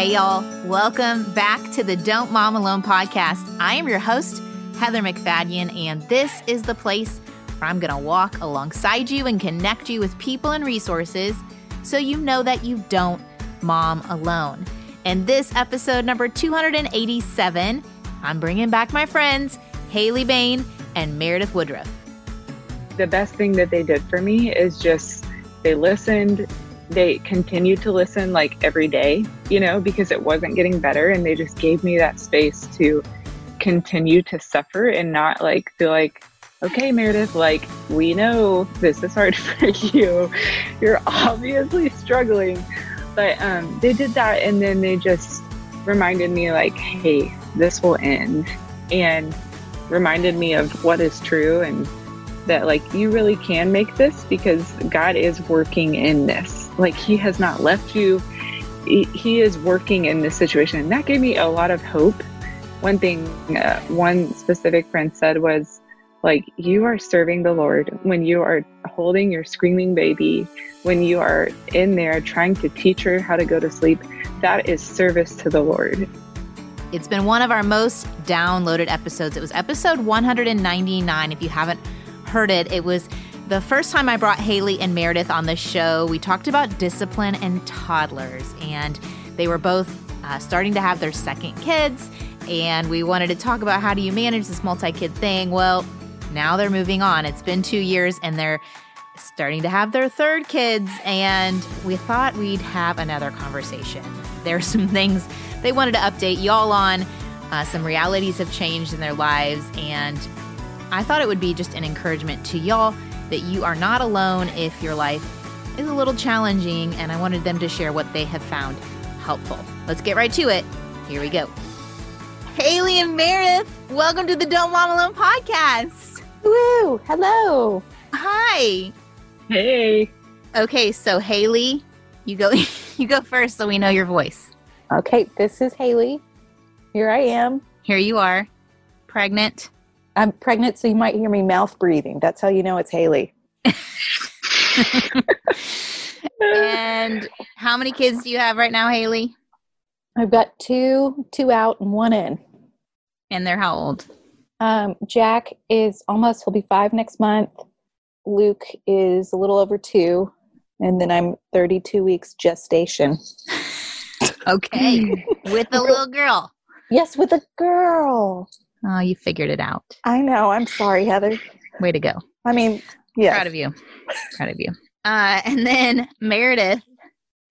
Hey, y'all. Welcome back to the Don't Mom Alone podcast. I am your host, Heather MacFadyen, and this is the place where I'm going to walk alongside you and connect you with people and resources so you know that you don't mom alone. In this episode number 287, I'm bringing back my friends, Hailey Bain and Meredith Woodruff. The best thing that they did for me is just they listened, they continued to listen like every day, you know, because it wasn't getting better. And they just gave me that space to continue to suffer and not like feel like, okay, Meredith, like we know this is hard for you. You're obviously struggling. But um, they did that. And then they just reminded me, like, hey, this will end. And reminded me of what is true and that like you really can make this because God is working in this. Like he has not left you. He, is working in this situation. And that gave me a lot of hope. One thing uh, one specific friend said was like you are serving the Lord when you are holding your screaming baby, when you are in there trying to teach her how to go to sleep. That is service to the Lord. It's been one of our most downloaded episodes. It was episode 199. If you haven't heard it, it was the first time I brought Hailey and Meredith on the show. We talked about discipline and toddlers, and they were both uh, starting to have their second kids. And we wanted to talk about how do you manage this multi kid thing. Well, now they're moving on. It's been two years and they're starting to have their third kids. And we thought we'd have another conversation. There's some things they wanted to update y'all on. Uh, some realities have changed in their lives. And I thought it would be just an encouragement to y'all that you are not alone if your life is a little challenging. And I wanted them to share what they have found helpful. Let's get right to it. Here we go. Hailey and Meredith, welcome to the Don't Mom Alone podcast. Woo! Hello. Hi. Hey. Okay, so Hailey, you go you go first so we know your voice. Okay, this is Hailey. Here I am. Here you are. Pregnant. I'm pregnant, so you might hear me mouth breathing. That's how you know it's Hailey. and how many kids do you have right now, Hailey? I've got two, two out and one in. And they're how old? Um, Jack is almost, he'll be five next month. Luke is a little over two. And then I'm 32 weeks gestation. okay. With a little girl. Yes, with a girl. Oh, you figured it out. I know. I'm sorry, Heather. Way to go. I mean, yeah. Proud of you. Proud of you. Uh, and then Meredith,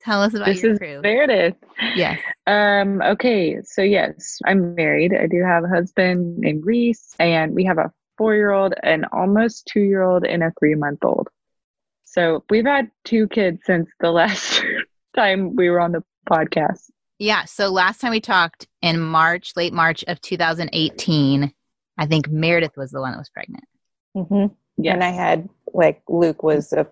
tell us about this your is crew. Meredith. Yes. Um, okay, so yes, I'm married. I do have a husband named Reese, and we have a four year old, an almost two year old, and a three month old. So we've had two kids since the last time we were on the podcast. Yeah. So last time we talked in March, late March of 2018, I think Meredith was the one that was pregnant. Mm-hmm. Yes. And I had, like, Luke was uh,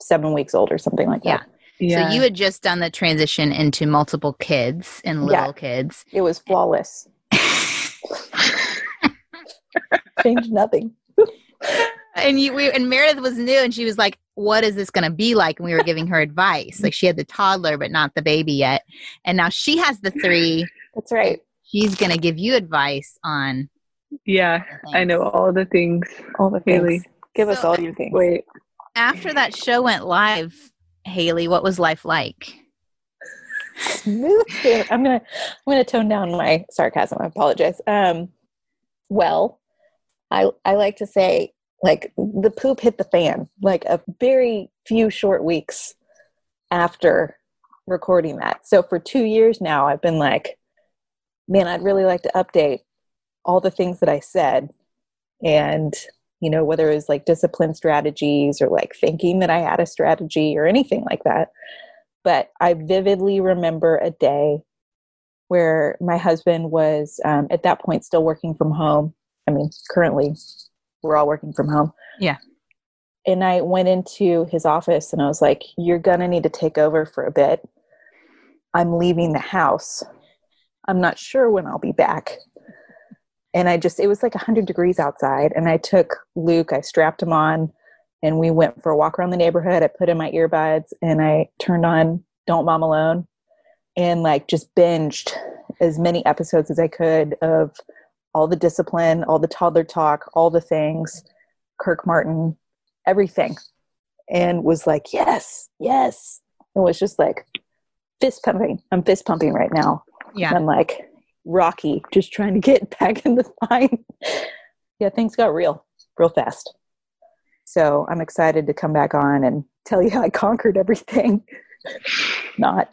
seven weeks old or something like Yeah. that. yeah. So you had just done the transition into multiple kids and little Yeah. kids. It was flawless. Changed nothing. and you we, and Meredith was new and she was like, What is this gonna be like? And we were giving her advice. Like she had the toddler but not the baby yet. And now she has the three. That's right. She's gonna give you advice on yeah, I know all the things. All the Hailey. things. Give us all your things. Wait, after that show went live, Hailey, what was life like? Smooth. I'm gonna I'm gonna tone down my sarcasm. I apologize. Um, well, I I like to say like the poop hit the fan like a very few short weeks after recording that. So for two years now, I've been like, man, I'd really like to update all the things that I said, and you know whether it was like discipline strategies or like thinking that I had a strategy or anything like that but I vividly remember a day where my husband was um, at that point still working from home. I mean, currently we're all working from home. Yeah. And I went into his office and I was like, You're going to need to take over for a bit. I'm leaving the house. I'm not sure when I'll be back. And I just, it was like 100 degrees outside. And I took Luke, I strapped him on, and we went for a walk around the neighborhood. I put in my earbuds and I turned on Don't Mom Alone. and like just binged as many episodes as I could of all the discipline, all the toddler talk, all the things, Kirk Martin, everything. And was like, yes, yes. It was just like fist pumping. I'm fist pumping right now. Yeah. I'm like Rocky, just trying to get back in the fight. yeah, things got real, real fast. So I'm excited to come back on and tell you how I conquered everything. Not.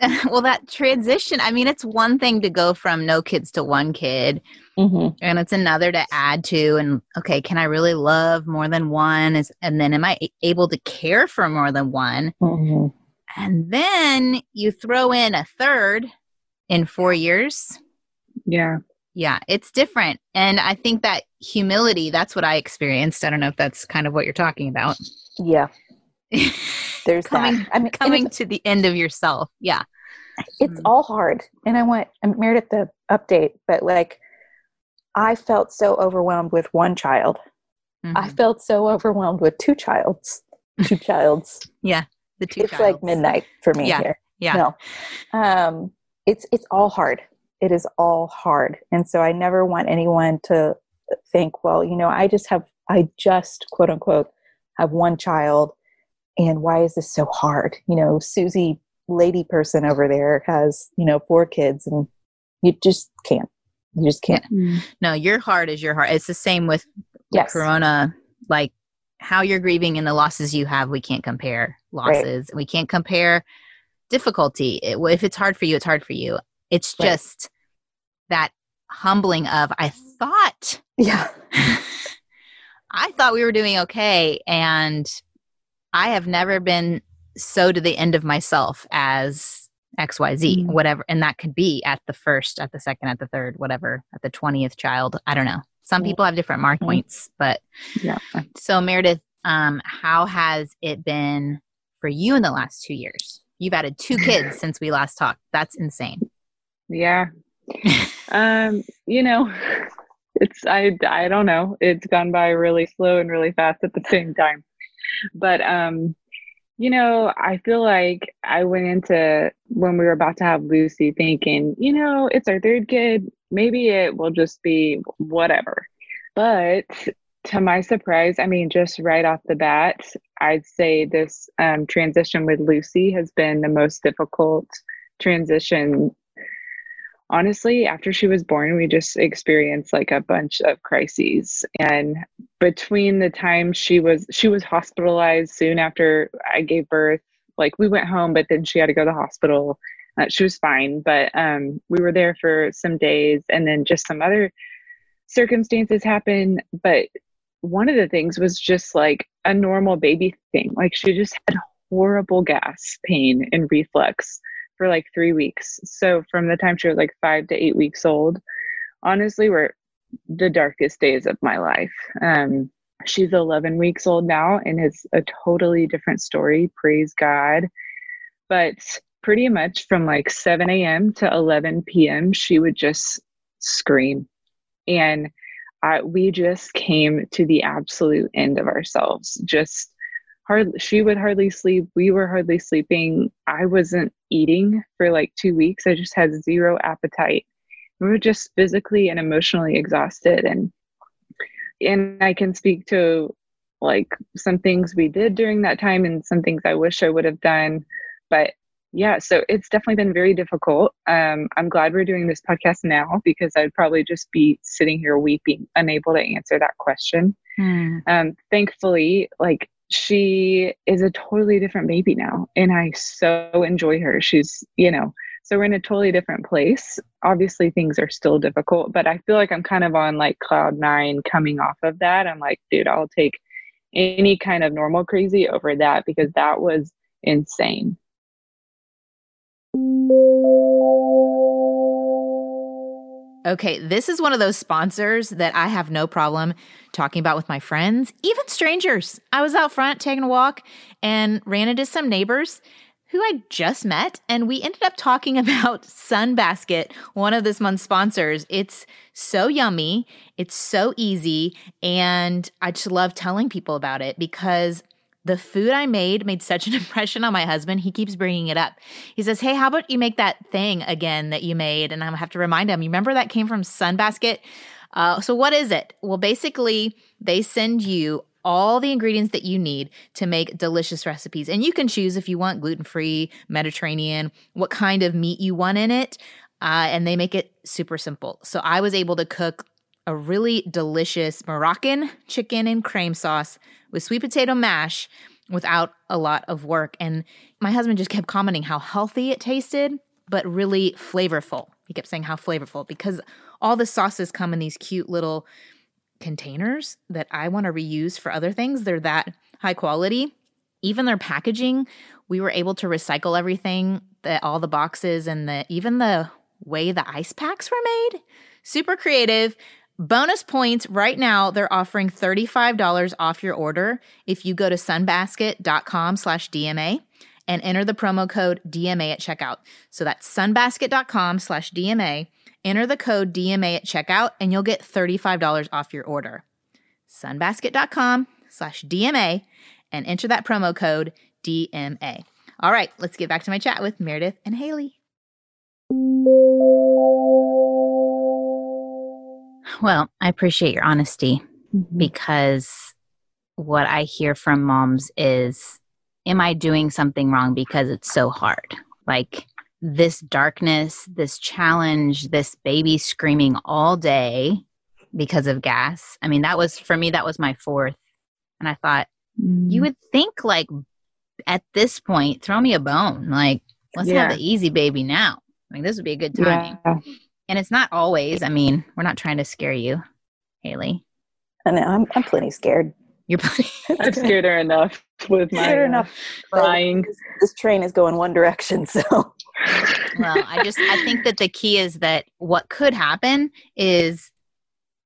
well, that transition, I mean, it's one thing to go from no kids to one kid, Mm-hmm. and it's another to add to. And okay, can I really love more than one? Is, and then am i able to care for more than one? Mm-hmm. And then you throw in a third in four years. Yeah. Yeah, it's different. And I think that humility, that's what I experienced. I don't know if that's kind of what you're talking about. Yeah, there's Coming- that. I mean, Coming to the end of yourself. Yeah. it's Mm. all hard. And I want and Meredith the update, but like I felt so overwhelmed with one child. I Mhm. felt so overwhelmed with two childs. Two childs. Yeah. The two it's like midnight for me Yeah. here. Yeah. No. Um it's it's all hard. It is all hard. And so I never want anyone to think, well, you know, I just have I just quote unquote have one child and why is this so hard? You know, Susie lady person over there has, you know, four kids and you just can't. You just can't. Mm-hmm. No, your heart is your heart. It's the same with Yes. Corona. Like how you're grieving and the losses you have, we can't compare losses. We can't compare difficulty. It, if it's hard for you, it's hard for you. It's Right. just that humbling of I thought Yeah. I thought we were doing okay and I have never been so to the end of myself as XYZ, Mm. whatever. And that could be at the first, at the second, at the third, whatever, at the 20th child. I don't know. Some people have different mark Mhm. points, but Yeah. so Meredith, um, how has it been for you in the last two years? You've added two kids since we last talked. That's insane. Yeah. um, you know, it's I I don't know. It's gone by really slow and really fast at the same time. But um, you know, I feel like I went into when we were about to have Lucy thinking, you know, it's our third kid. Maybe it will just be whatever. But to my surprise, I mean, just right off the bat, I'd say this um, transition with Lucy has been the most difficult transition honestly, after she was born, we just experienced like a bunch of crises. And between the time she was she was hospitalized soon after I gave birth, like we went home, but then she had to go to the hospital. Uh, she was fine, but um, we were there for some days, and then just some other circumstances happened. But one of the things was just like a normal baby thing. Like she just had horrible gas pain and reflux for like three weeks. So from the time she was like five to eight weeks old, honestly, were the darkest days of my life. Um, she's 11 weeks old now and it's a totally different story. Praise God. But pretty much from like 7 a.m. to 11 p.m., she would just scream. And I, we just came to the absolute end of ourselves. Just hard she would hardly sleep we were hardly sleeping. I wasn't eating for like two weeks. I just had zero appetite. We were just physically and emotionally exhausted and and i can speak to like some things we did during that time and some things i wish i would have done. But yeah so it's definitely been very difficult. Um, i'm glad we're doing this podcast now because i'd probably just be sitting here weeping unable to answer that question. Hmm. um, thankfully like she is a totally different baby now and i so enjoy her. She's you know so we're in a totally different place. Obviously things are still difficult but i feel like i'm kind of on like cloud nine coming off of that. I'm like dude i'll take any kind of normal crazy over that because that was insane Okay, this is one of those sponsors that I have no problem talking about with my friends, even strangers. I was out front taking a walk and ran into some neighbors who I just met, and we ended up talking about Sunbasket, one of this month's sponsors. It's so yummy, it's so easy, and I just love telling people about it because the food I made made such an impression on my husband. He keeps bringing it up. He says, Hey, how about you make that thing again that you made? And I have to remind him, you remember that came from Sunbasket? Uh, so, what is it? Well, basically, they send you all the ingredients that you need to make delicious recipes. And you can choose if you want gluten free, Mediterranean, what kind of meat you want in it. Uh, and they make it super simple. So, I was able to cook a really delicious Moroccan chicken and cream sauce with sweet potato mash without a lot of work. And my husband just kept commenting how healthy it tasted, but really flavorful. He kept saying how flavorful because all the sauces come in these cute little containers that I want to reuse for other things. They're that high quality. Even their packaging, we were able to recycle everything, that all the boxes and the even the way the ice packs were made. Super creative. Bonus points right now, they're offering $35 off your order if you go to sunbasket.com slash DMA and enter the promo code DMA at checkout. So that's sunbasket.com slash DMA. Enter the code DMA at checkout and you'll get $35 off your order. Sunbasket.com slash DMA and enter that promo code DMA. All right, let's get back to my chat with Meredith and Hailey. Well, I appreciate your honesty mm-hmm. because what I hear from moms is Am I doing something wrong because it's so hard? Like this darkness, this challenge, this baby screaming all day because of gas. I mean, that was for me, that was my fourth. And I thought, mm. you would think, like, at this point, throw me a bone. Like, let's yeah. have the easy baby now. Mean, this would be a good timing. Yeah. And it's not always. I mean, we're not trying to scare you, Hailey. I know. I'm, I'm plenty scared. You're plenty. I've scared her enough with my scared uh, enough crying. This, this train is going one direction, so. well, I just I think that the key is that what could happen is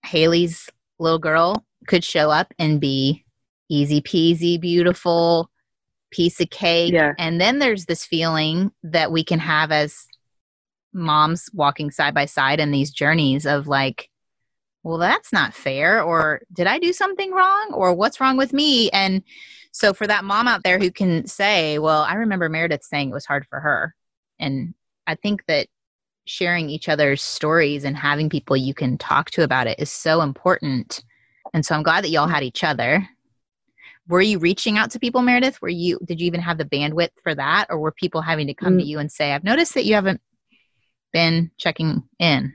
Hailey's little girl could show up and be easy peasy, beautiful piece of cake. Yeah. And then there's this feeling that we can have as moms walking side by side in these journeys of like, well, that's not fair, or did I do something wrong, or what's wrong with me? And so, for that mom out there who can say, well, I remember Meredith saying it was hard for her. And I think that sharing each other's stories and having people you can talk to about it is so important. And so, I'm glad that y'all had each other. Were you reaching out to people, Meredith? Were you, did you even have the bandwidth for that? Or were people having to come mm. to you and say, I've noticed that you haven't been checking in?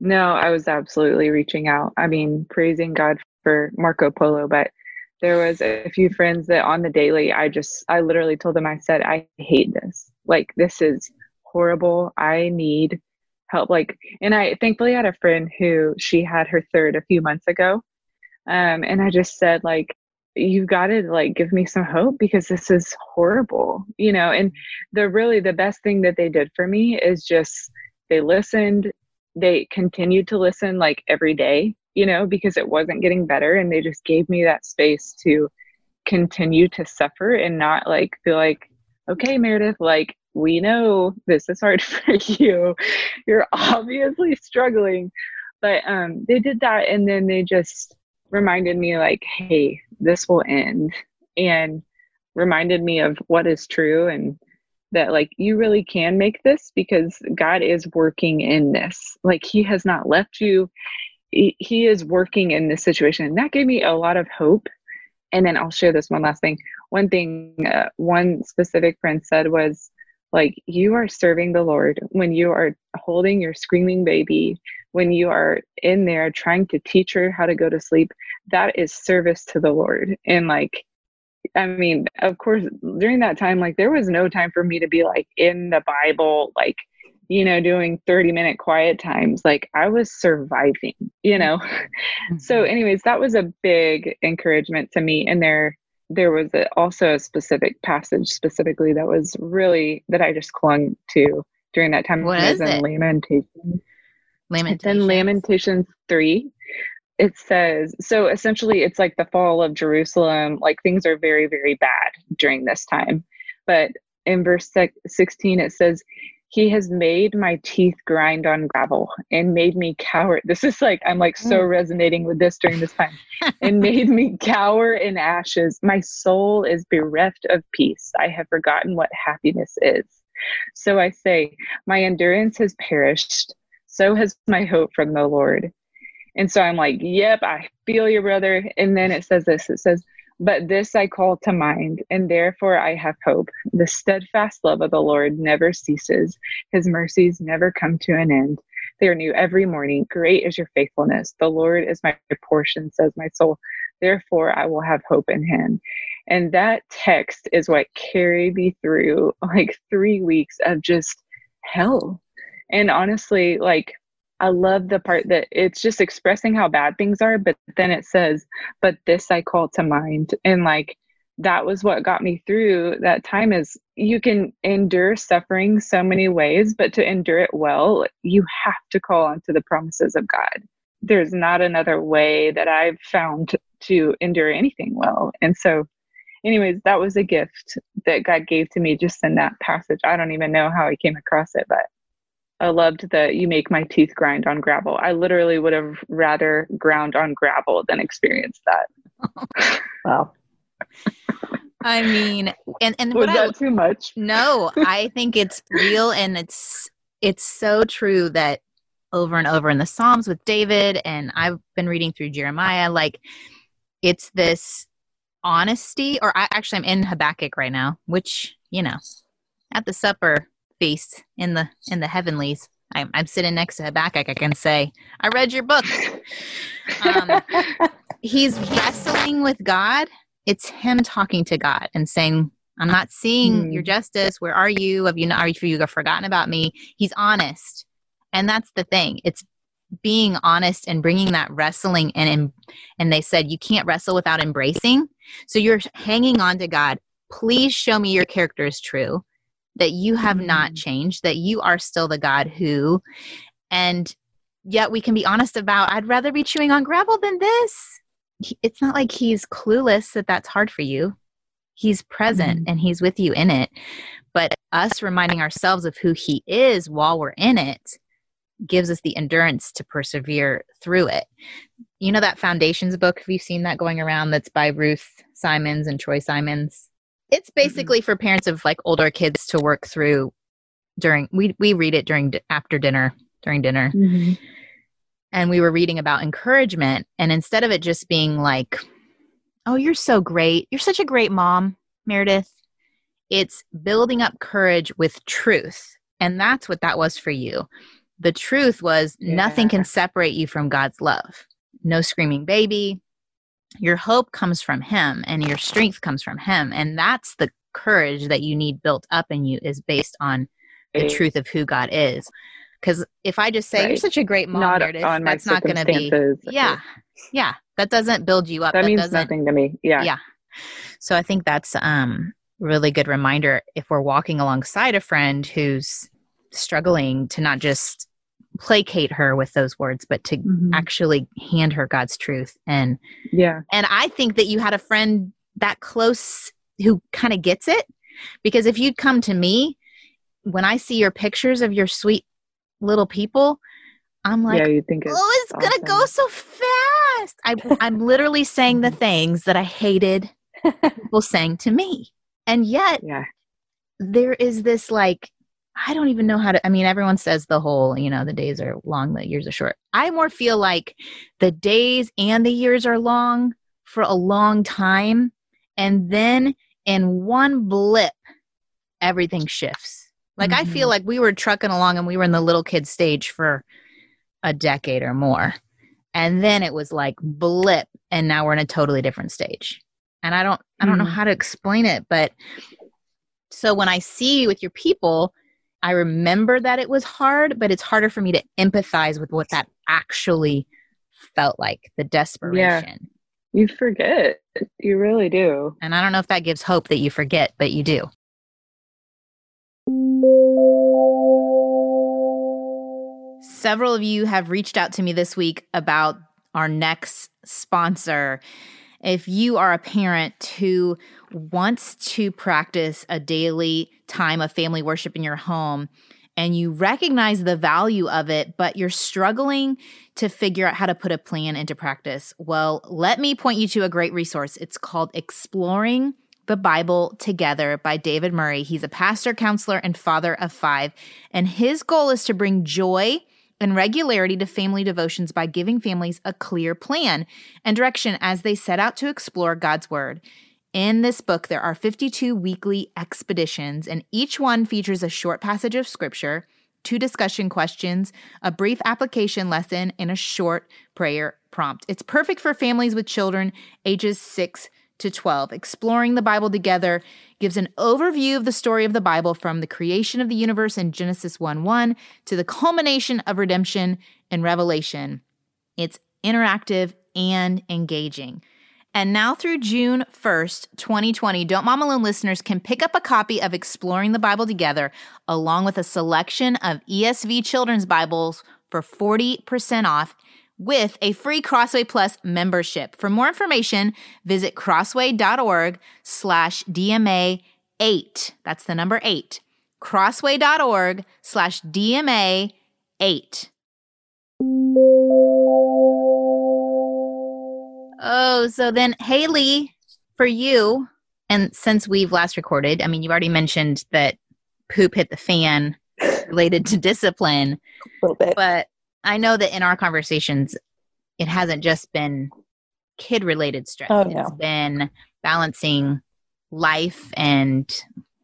No, I was absolutely reaching out. I mean, praising God for Marco Polo, but there was a few friends that on the daily, I just, I literally told them, I said, I hate this. Like, this is horrible. I need help. Like, and I thankfully had a friend who she had her third a few months ago. Um, and I just said, like, you got to like give me some hope because this is horrible, you know. And the really the best thing that they did for me is just they listened they continued to listen like every day you know because it wasn't getting better and they just gave me that space to continue to suffer and not like feel like okay meredith like we know this is hard for you. You're obviously struggling. But um they did that and then they just reminded me like hey this will end and reminded me of what is true and that like you really can make this because God is working in this. Like he has not left you. He, he is working in this situation. And that gave me a lot of hope. And then I'll share this one last thing. One thing uh, one specific friend said was like you are serving the Lord when you are holding your screaming baby, when you are in there trying to teach her how to go to sleep. That is service to the Lord. And like I mean, of course, during that time, like there was no time for me to be like in the Bible, like, you know, doing 30 minute quiet times. Like I was surviving, you know? Mm-hmm. so, anyways, that was a big encouragement to me. And there, there was a, also a specific passage specifically that was really, that I just clung to during that time. What is it? Lamentations. Lamentations. Then Lamentations 3 it says so essentially it's like the fall of jerusalem like things are very very bad during this time but in verse 16 it says he has made my teeth grind on gravel and made me cower. This is like, I'm like so mm. resonating with this during this time and made me cower in ashes. My soul is bereft of peace. I have forgotten what happiness is. So I say, my endurance has perished. So has my hope from the Lord. And so I'm like, yep, I feel your brother. And then it says this it says, but this I call to mind, and therefore I have hope. The steadfast love of the Lord never ceases, his mercies never come to an end. They are new every morning. Great is your faithfulness. The Lord is my portion, says my soul. Therefore I will have hope in him. And that text is what carried me through like three weeks of just hell. And honestly, like I love the part that it's just expressing how bad things are, but then it says, but this I call to mind. And like that was what got me through that time is you can endure suffering so many ways, but to endure it well, you have to call onto the promises of God. There's not another way that I've found to endure anything well. And so anyways, that was a gift that God gave to me just in that passage. I don't even know how I came across it, but I loved that you make my teeth grind on gravel. I literally would have rather ground on gravel than experience that. wow. I mean, and and was that I, too much? No, I think it's real, and it's it's so true that over and over in the Psalms with David, and I've been reading through Jeremiah. Like, it's this honesty, or I actually I'm in Habakkuk right now, which you know, at the supper feast in the in the heavenlies. I'm, I'm sitting next to Habakkuk. I can say, I read your book. Um, he's wrestling with God. It's him talking to God and saying, I'm not seeing mm. your justice. Where are you? Have you not, are you, you forgotten about me? He's honest. And that's the thing. It's being honest and bringing that wrestling and and they said you can't wrestle without embracing. So you're hanging on to God. Please show me your character is true that you have not mm. changed, that you are still the God who, and yet we can be honest about, I'd rather be chewing on gravel than this. It's not like he's clueless that that's hard for you. He's present mm-hmm. and he's with you in it. But us reminding ourselves of who he is while we're in it gives us the endurance to persevere through it. You know that Foundations book, have you seen that going around that's by Ruth Simons and Troy Simons? It's mm-hmm. basically mm-hmm. for parents of like older kids to work through during we we read it during after dinner during dinner mm-hmm. and we were reading about encouragement and instead of it just being like oh you're so great you're such a great mom meredith it's building up courage with truth and that's what that was for you the truth was yeah. nothing can separate you from god's love no screaming baby your hope comes from him and your strength comes from him. And that's the courage that you need built up in you is based on the truth of who god is. Because if i just say right. you're such a great mom not Meredith, that's not going to be yeah. Yeah. That doesn't build you up. That, that means nothing to me. Yeah. Yeah. So i think that's um really good reminder if we're walking alongside a friend who's struggling to not just placate her with those words but to mm-hmm. actually hand her god's truth. And yeah. and i think that you had a friend that close who kind of gets it because if you'd come to me when i see your pictures of your sweet little people i'm like yeah, you think it's oh it's awesome. gonna go so fast. I, i'm literally saying the things that i hated people saying to me. And yet yeah. there is this like I don't even know how to. I mean, everyone says the whole, you know, the days are long, the years are short. I more feel like the days and the years are long for a long time. And then in one blip, everything shifts. Like, mm-hmm. I feel mm-hmm. like we were trucking along and we were in the little kid stage for a decade or more. And then it was like blip, and now we're in a totally different stage. And I don't, I don't mm-hmm. know how to explain it, but so when I see with your people, I remember that it was hard, but it's harder for me to empathize with what that actually felt like the desperation. Yeah. You forget. You really do. And I don't know if that gives hope that you forget, but you do. Several of you have reached out to me this week about our next sponsor. If you are a parent who wants to practice a daily time of family worship in your home and you recognize the value of it, but you're struggling to figure out how to put a plan into practice. Well, let me point you to a great resource. It's called Exploring the Bible Together by David Murray. He's a pastor, counselor, and father of five. And his goal is to bring joy and regularity to family devotions by giving families a clear plan and direction as they set out to explore God's Word. In this book, there are 52 weekly expeditions, and each one features a short passage of scripture, two discussion questions, a brief application lesson, and a short prayer prompt. It's perfect for families with children ages 6 to 12. Exploring the Bible together gives an overview of the story of the Bible from the creation of the universe in Genesis 1 1 to the culmination of redemption in Revelation. It's interactive and engaging. And now through June 1st, 2020, Don't Mom Alone listeners can pick up a copy of Exploring the Bible Together along with a selection of ESV children's Bibles for 40% off with a free Crossway Plus membership. For more information, visit crossway.org slash DMA 8. That's the number 8. crossway.org slash DMA 8. Oh, so then Hailey, for you, and since we've last recorded, I mean, you've already mentioned that poop hit the fan related to discipline. A little bit. But I know that in our conversations, it hasn't just been kid related stress. Oh, no. It's been balancing life and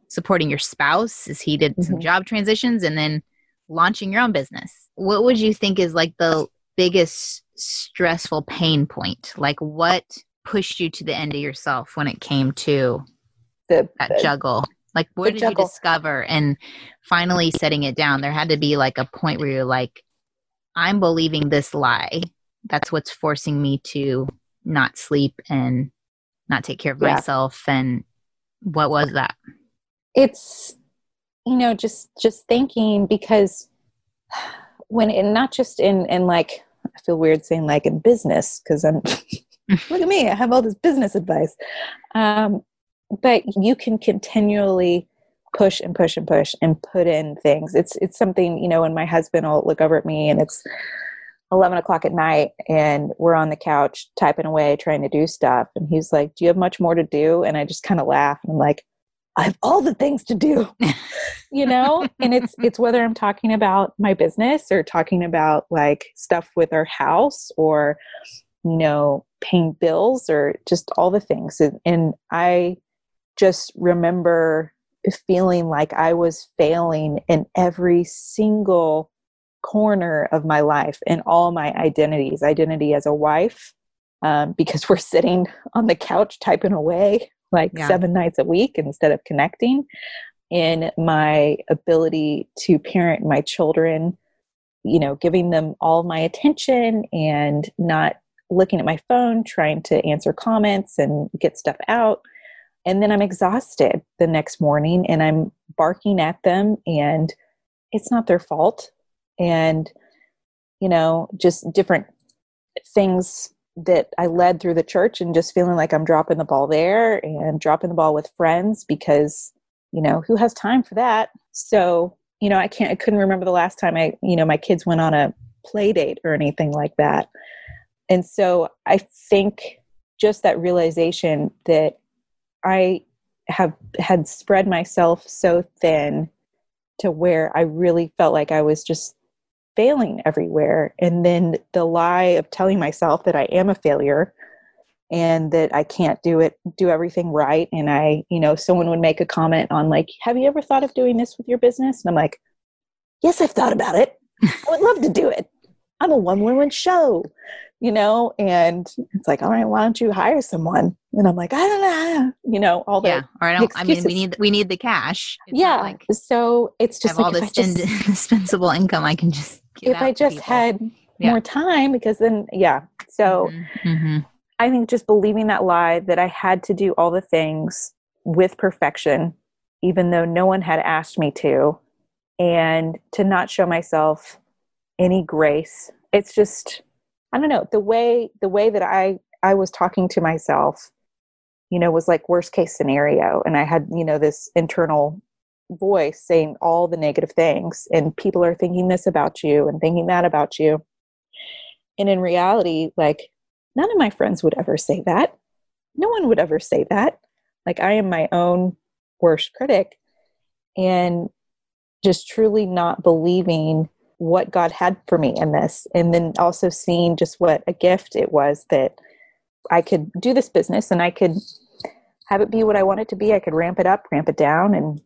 supporting your spouse as he did some Mhm. job transitions and then launching your own business. What would you think is like the biggest stressful pain point? Like what pushed you to the end of yourself when it came to The, that the- juggle? Like where the did juggle. you discover and finally setting it down? There had to be like a point where you're like, I'm believing this lie. That's what's forcing me to not sleep and not take care of Yeah. myself. And what was that? it's you know just just thinking because when and not just in in like i feel weird saying like in business because i'm look at me i have all this business advice. Um but you can continually push and push and push and put in things. It's it's something you know when my husband will look over at me and it's 11 o'clock at night and we're on the couch typing away trying to do stuff and he's like do you have much more to do? And i just kind of laugh and i'm like i have all the things to do you know? And it's it's whether i'm talking about my business or talking about like stuff with our house or you know paying bills or just all the things. And, and i just remember feeling like i was failing in every single corner of my life and all my identities identity as a wife um, because we're sitting on the couch typing away like Yeah. seven nights a week instead of connecting. In my ability to parent my children you know giving them all my attention and not looking at my phone trying to answer comments and get stuff out. And then i'm exhausted the next morning and i'm barking at them and it's not their fault. And you know just different things that I led through the church and just feeling like I'm dropping the ball there and dropping the ball with friends because you know who has time for that? So you know I can't I couldn't remember the last time I you know my kids went on a play date or anything like that. And so I think just that realization that I have had spread myself so thin to where I really felt like I was just failing everywhere. And then the lie of telling myself that I am a failure and that I can't do it, do everything right. And I, you know, someone would make a comment on, like, have you ever thought of doing this with your business? And I'm like, yes, I've thought about it. I would love to do it. I'm a one woman show, you know? And it's like, all right, why don't you hire someone? And I'm like, I don't know, you know, all the yeah. Or I don't, I mean, we need, we need the cash. It's yeah. Like so it's just have all like this just, ind- indispensable income I can just if I just people. had Yeah. more time, because then yeah. So Mhm, mhm. I think just believing that lie that I had to do all the things with perfection, even though no one had asked me to, and to not show myself any grace. It's just I don't know the way the way that I I was talking to myself, you know, was like worst case scenario, and I had you know this internal voice saying all the negative things and people are thinking this about you and thinking that about you. And in reality like none of my friends would ever say that. No one would ever say that. Like i am my own worst critic and just truly not believing what god had for me in this. And then also seeing just what a gift it was that i could do this business and i could have it be what i want it to be. I could ramp it up ramp it down and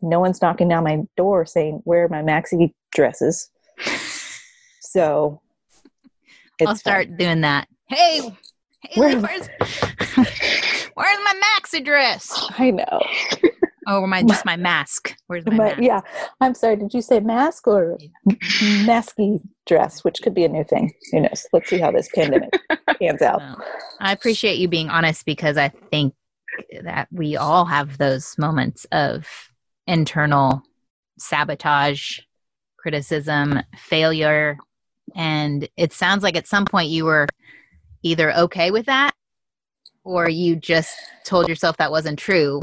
no one's knocking down my door saying where are my maxi dresses? So i'll start fun. doing that. Hey, hey where's, where's my maxi dress? I know oh my just my mask. Where's my, my mask? yeah. I'm sorry did you say mask or masky dress which could be a new thing? Who knows? Let's see how this pandemic pans out. Well, i appreciate you being honest because i think that we all have those moments of internal sabotage, criticism, failure. And it sounds like at some point you were either okay with that or you just told yourself that wasn't true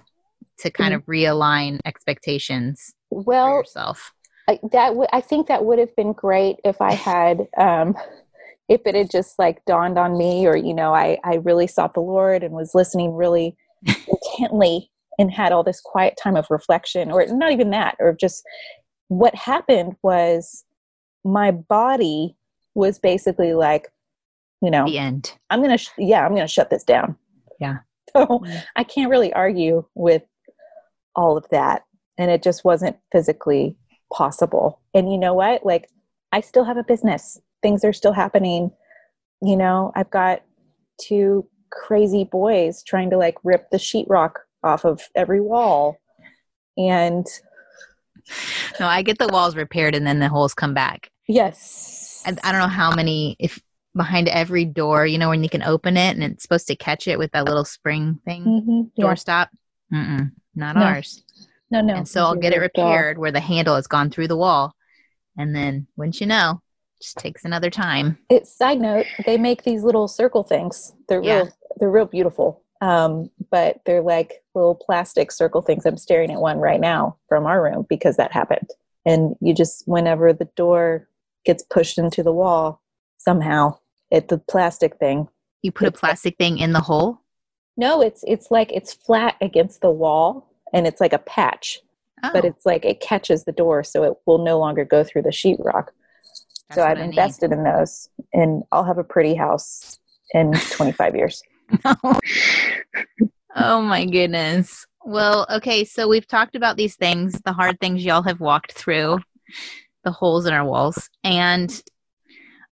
to kind of realign expectations well, yourself. I, that w- I think that would have been great if I had, um, if it had just like dawned on me, or you know, I I really sought the Lord and was listening really intently and had all this quiet time of reflection or not even that or just what happened was my body was basically like you know the end i'm gonna sh- yeah i'm gonna shut this down yeah so mm. i can't really argue with all of that and it just wasn't physically possible and you know what like i still have a business things are still happening you know i've got two crazy boys trying to like rip the sheetrock off of every wall. And no, I get the walls repaired and then the holes come back. Yes. I, I don't know how many, if behind every door, you know, when you can open it and it's supposed to catch it with that little spring thing, mm-hmm, yeah. doorstop. Mm-mm, not no. ours. No, no. And so I'll get it repaired where the handle has gone through the wall. And then, wouldn't you know, just takes another time. It, side note, they make these little circle things. They're yeah. real. They're real beautiful. Um, but they're like little plastic circle things. I'm staring at one right now from our room because that happened. And you just, whenever the door gets pushed into the wall, somehow it the plastic thing. You put a plastic thing in the hole? No, it's it's like it's flat against the wall and it's like a patch. Oh. But it's like it catches the door so it will no longer go through the sheetrock. so I've invested in those and I'll have a pretty house in 25 years. oh my goodness. Well, okay, so we've talked about these things, the hard things y'all have walked through, the holes in our walls. And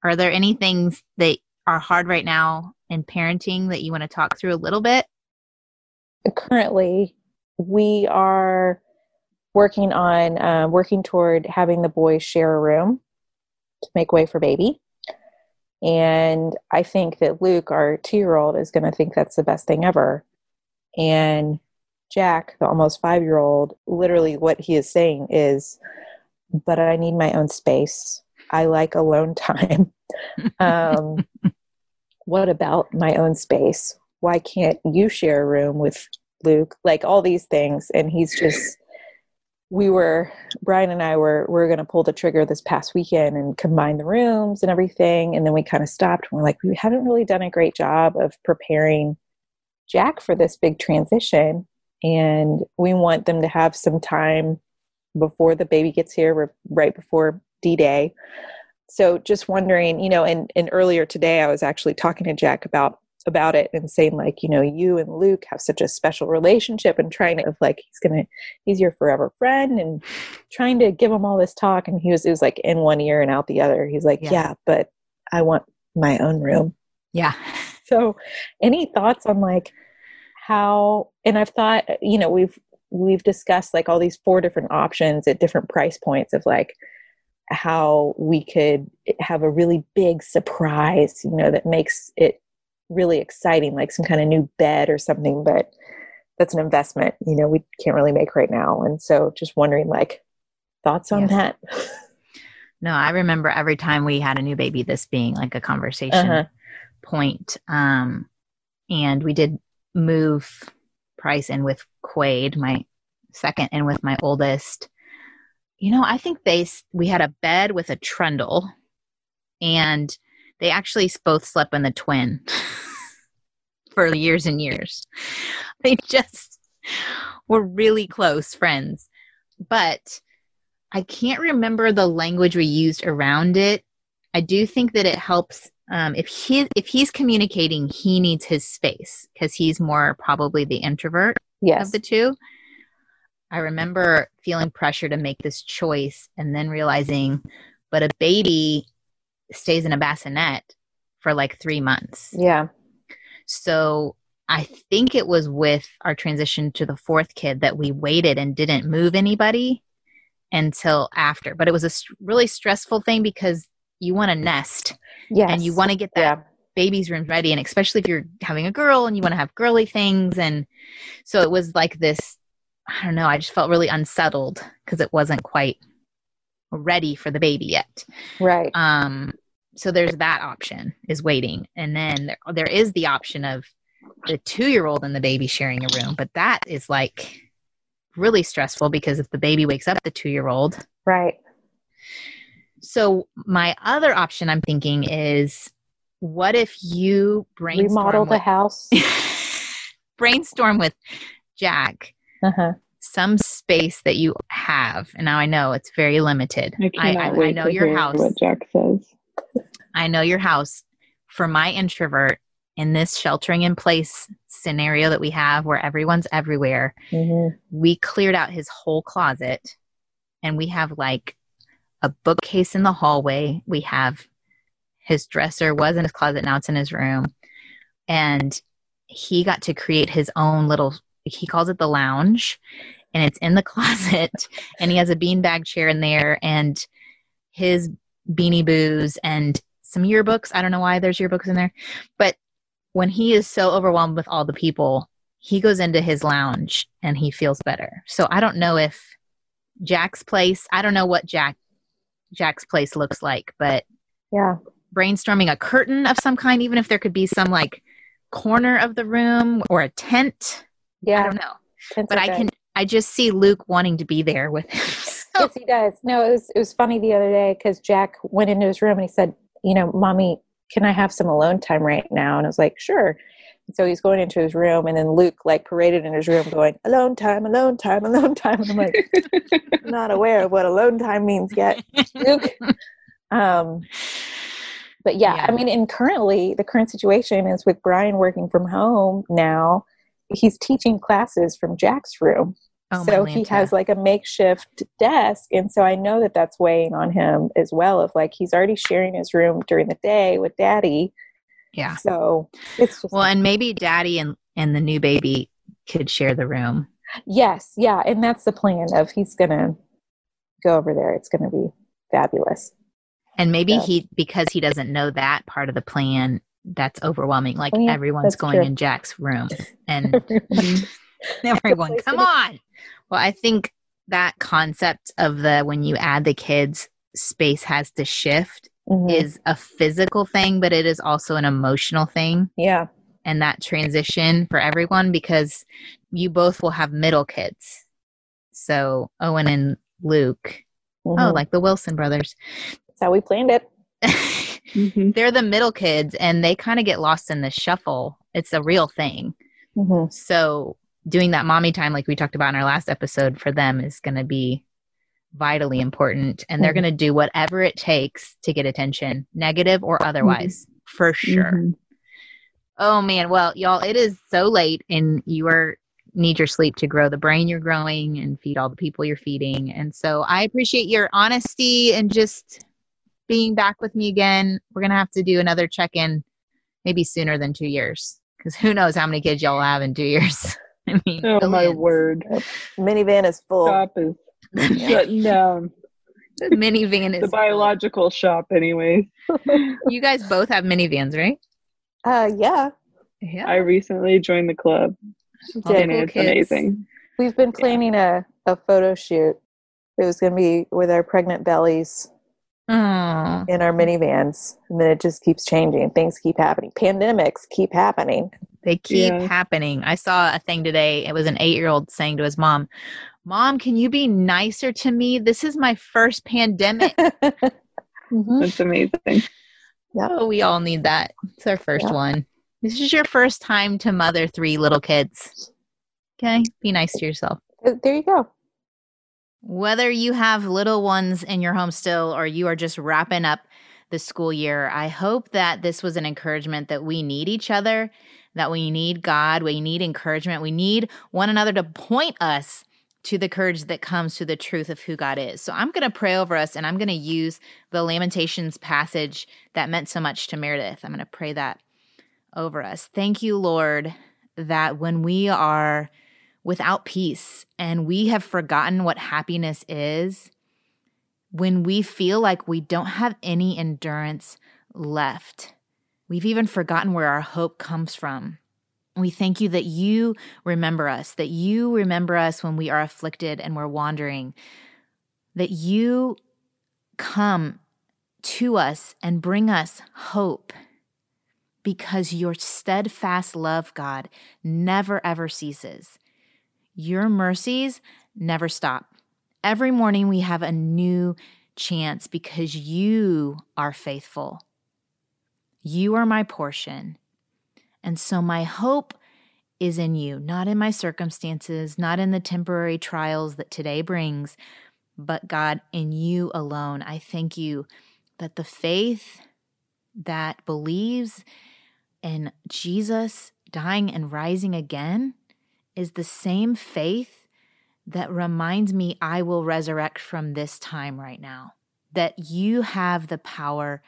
are there any things that are hard right now in parenting that you want to talk through a little bit? Currently, we are working on uh, working toward having the boys share a room to make way for baby. And I think that Luke, our two year old, is going to think that's the best thing ever. And Jack, the almost five year old, literally what he is saying is, but I need my own space. I like alone time. um, what about my own space? Why can't you share a room with Luke? Like all these things. And he's just, we were Brian and I were we are going to pull the trigger this past weekend and combine the rooms and everything, and then we kind of stopped. And we're like, we haven't really done a great job of preparing Jack for this big transition, and we want them to have some time before the baby gets here, right before D Day. So, just wondering, you know, and and earlier today, I was actually talking to Jack about about it and saying like you know you and luke have such a special relationship and trying to like he's gonna he's your forever friend and trying to give him all this talk and he was it was like in one ear and out the other. He's like yeah, yeah but i want my own room. Yeah. So any thoughts on like how and i've thought you know we've we've discussed like all these four different options at different price points of like how we could have a really big surprise you know that makes it really exciting, like some kind of new bed or something, but that's an investment, you know, we can't really make right now. And so just wondering like thoughts on that. no, I remember every time we had a new baby, this being like a conversation uh-huh. point. Um, and we did move Price in with Quade, my second and with my oldest, you know, I think they we had a bed with a trundle, and they actually both slept in the twin for years and years. They just were really close friends, but I can't remember the language we used around it. I do think that it helps um, if he if he's communicating, he needs his space because he's more probably the introvert Yes. of the two. I remember feeling pressure to make this choice and then realizing, but a baby stays in a bassinet for like three months. yeah. So I think it was with our transition to the fourth kid that we waited and didn't move anybody until after. But it was a s- really stressful thing because you want to nest Yes. and you want to get that yeah. baby's room ready and especially if you're having a girl and you want to have girly things and so it was like this i don't know i just felt really unsettled because it wasn't quite ready for the baby yet Right. um so there's that option is waiting and then there, there is the option of the two year old and the baby sharing a room but that is like really stressful because if the baby wakes up the two year old right. so my other option i'm thinking is what if you brainstorm Remodel the with, house. brainstorm with jack Uh-huh. some space that you have and now i know it's very limited I I, I, I know your house what Jack says. i know your house for my introvert in this sheltering in place scenario that we have where everyone's everywhere Mhm. we cleared out his whole closet and we have like a bookcase in the hallway. We have his dresser was in his closet, now it's in his room. And he got to create his own little, he calls it the lounge, and it's in the closet. and he has a beanbag chair in there and his beanie boos and some yearbooks. I don't know why there's yearbooks in there. But when he is so overwhelmed with all the people, he goes into his lounge and he feels better. So I don't know if Jack's place, I don't know what Jack Jack's place looks like, but Yeah. brainstorming a curtain of some kind, even if there could be some like corner of the room or a tent. Yeah. I don't know. But I can I just see Luke wanting to be there with him. So- Yes, he does. No, it was it was funny the other day because Jack went into his room and he said, "You know, mommy, can I have some alone time right now?" And I was like, "Sure." And so he's going into his room, and then Luke like paraded in his room, going, "Alone time, alone time, alone time." And I'm like, not aware of what alone time means yet, Luke. Um, but yeah, Yeah. I mean, and currently the current situation is with Brian working from home now. He's teaching classes from Jack's room. Oh, so he has like a makeshift desk and so i know that that's weighing on him as well of like he's already sharing his room during the day with daddy. Yeah. so it's just Well, and maybe Daddy and and the new baby could share the room. yes yeah and that's the plan of he's gonna go over there. It's gonna be fabulous. And maybe he because he doesn't know that part of the plan, that's overwhelming. Like Oh, yeah, everyone's going true. in Jack's room and everyone come on well i think that concept of the when you add the kids space has to shift Mhm. is a physical thing but it is also an emotional thing yeah and that transition for everyone because you both will have middle kids so owen and luke oh Mhm. like the wilson brothers that's how we planned it Mhm. they're the middle kids and they kind of get lost in the shuffle it's a real thing Mhm. So doing that mommy time, like we talked about in our last episode, for them is going to be vitally important, and they're Mhm. going to do whatever it takes to get attention, negative or otherwise, for sure. Mhm. Oh man, well, y'all, it is so late, and you are need your sleep to grow the brain you're growing and feed all the people you're feeding. And so I appreciate your honesty and just being back with me again. We're gonna have to do another check in, maybe sooner than two years, because who knows how many kids y'all have in two years. I mean, Oh my billions. word! minivan is full Shop is shutting down. The minivan The is full. biological shop, anyway. You guys both have minivans, right? uh yeah Yeah. I recently joined the club, All the and it's kids. amazing. we've been planning a, a photo shoot it was going to be with our pregnant bellies Aw. in our minivans and then it just keeps changing things keep happening pandemics keep happening They keep Yeah. happening. I saw a thing today. It was an eight year old saying to his mom, Mom, can you be nicer to me? This is my first pandemic. Mhm. That's amazing. oh, we all need that. It's our first Yeah. one. This is your first time to mother three little kids. Okay? Be nice to yourself. There you go. Whether you have little ones in your home still or you are just wrapping up the school year, I hope that this was an encouragement that we need each other, that we need God, we need encouragement, we need one another to point us to the courage that comes to the truth of who God is. So I'm going to pray over us and I'm going to use the Lamentations passage that meant so much to Meredith. I'm going to pray that over us. Thank you, Lord, that when we are without peace and we have forgotten what happiness is, when we feel like we don't have any endurance left, we've even forgotten where our hope comes from. We thank you that you remember us, that you remember us when we are afflicted and we're wandering, that you come to us and bring us hope because your steadfast love, God, never ever ceases. Your mercies never stop. Every morning we have a new chance because you are faithful. You are my portion. And so my hope is in you, not in my circumstances, not in the temporary trials that today brings, but God, in you alone. I thank you that the faith that believes in Jesus dying and rising again is the same faith that reminds me I will resurrect from this time right now. That you have the power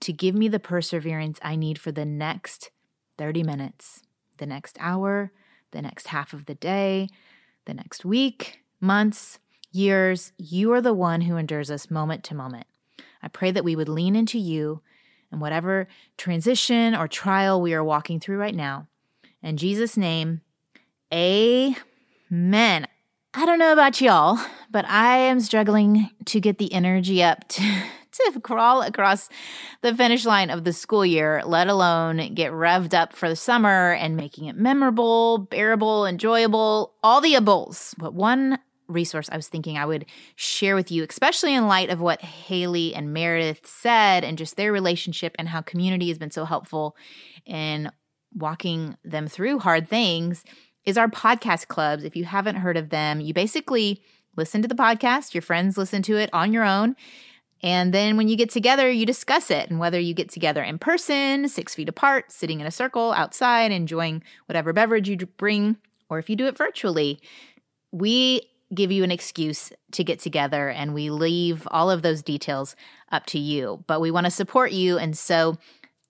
to give me the perseverance I need for the next 30 minutes, the next hour, the next half of the day, the next week, months, years. You are the one who endures us moment to moment. I pray that we would lean into you in whatever transition or trial we are walking through right now. In Jesus' name, amen. I don't know about y'all, but I am struggling to get the energy up to, to crawl across the finish line of the school year, let alone get revved up for the summer and making it memorable, bearable, enjoyable, all the ables. But one resource I was thinking I would share with you, especially in light of what Hailey and Meredith said and just their relationship and how community has been so helpful in walking them through hard things, is our podcast clubs. If you haven't heard of them, you basically listen to the podcast, your friends listen to it on your own. And then when you get together, you discuss it. And whether you get together in person, six feet apart, sitting in a circle outside, enjoying whatever beverage you bring, or if you do it virtually, we give you an excuse to get together and we leave all of those details up to you. But we want to support you. And so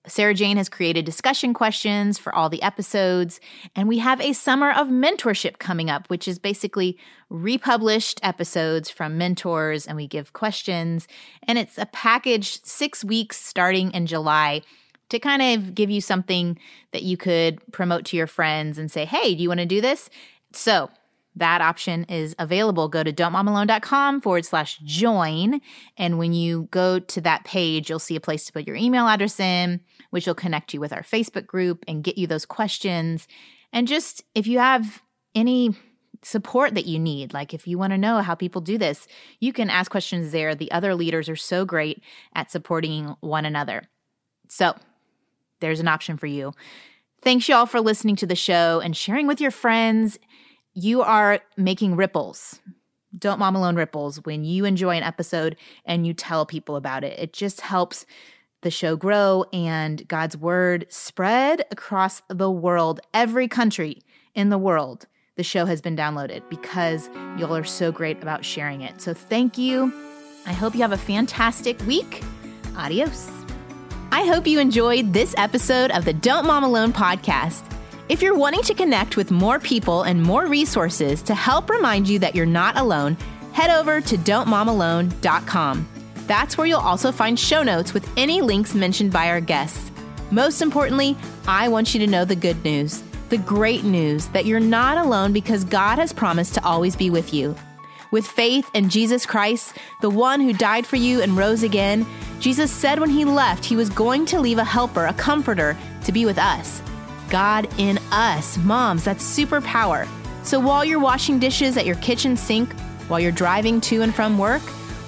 Sarah Jane has created discussion questions for all the episodes. And we have a summer of mentorship coming up, which is basically republished episodes from mentors. And we give questions. And it's a package six weeks starting in July to kind of give you something that you could promote to your friends and say, hey, do you want to do this? So that option is available. Go to don'tmomalone.com forward slash join. And when you go to that page, you'll see a place to put your email address in, which will connect you with our Facebook group and get you those questions. And just if you have any support that you need, like if you want to know how people do this, you can ask questions there. The other leaders are so great at supporting one another. So there's an option for you. Thanks, y'all, for listening to the show and sharing with your friends you are making ripples. Don't mom alone ripples when you enjoy an episode and you tell people about it. It just helps the show grow and God's word spread across the world, every country in the world. The show has been downloaded because y'all are so great about sharing it. So thank you. I hope you have a fantastic week. Adios. I hope you enjoyed this episode of the Don't Mom Alone podcast. If you're wanting to connect with more people and more resources to help remind you that you're not alone, head over to don'tmomalone.com. That's where you'll also find show notes with any links mentioned by our guests. Most importantly, I want you to know the good news, the great news that you're not alone because God has promised to always be with you. With faith in Jesus Christ, the one who died for you and rose again, Jesus said when he left, he was going to leave a helper, a comforter, to be with us. God in us. Moms, that's superpower. So while you're washing dishes at your kitchen sink, while you're driving to and from work,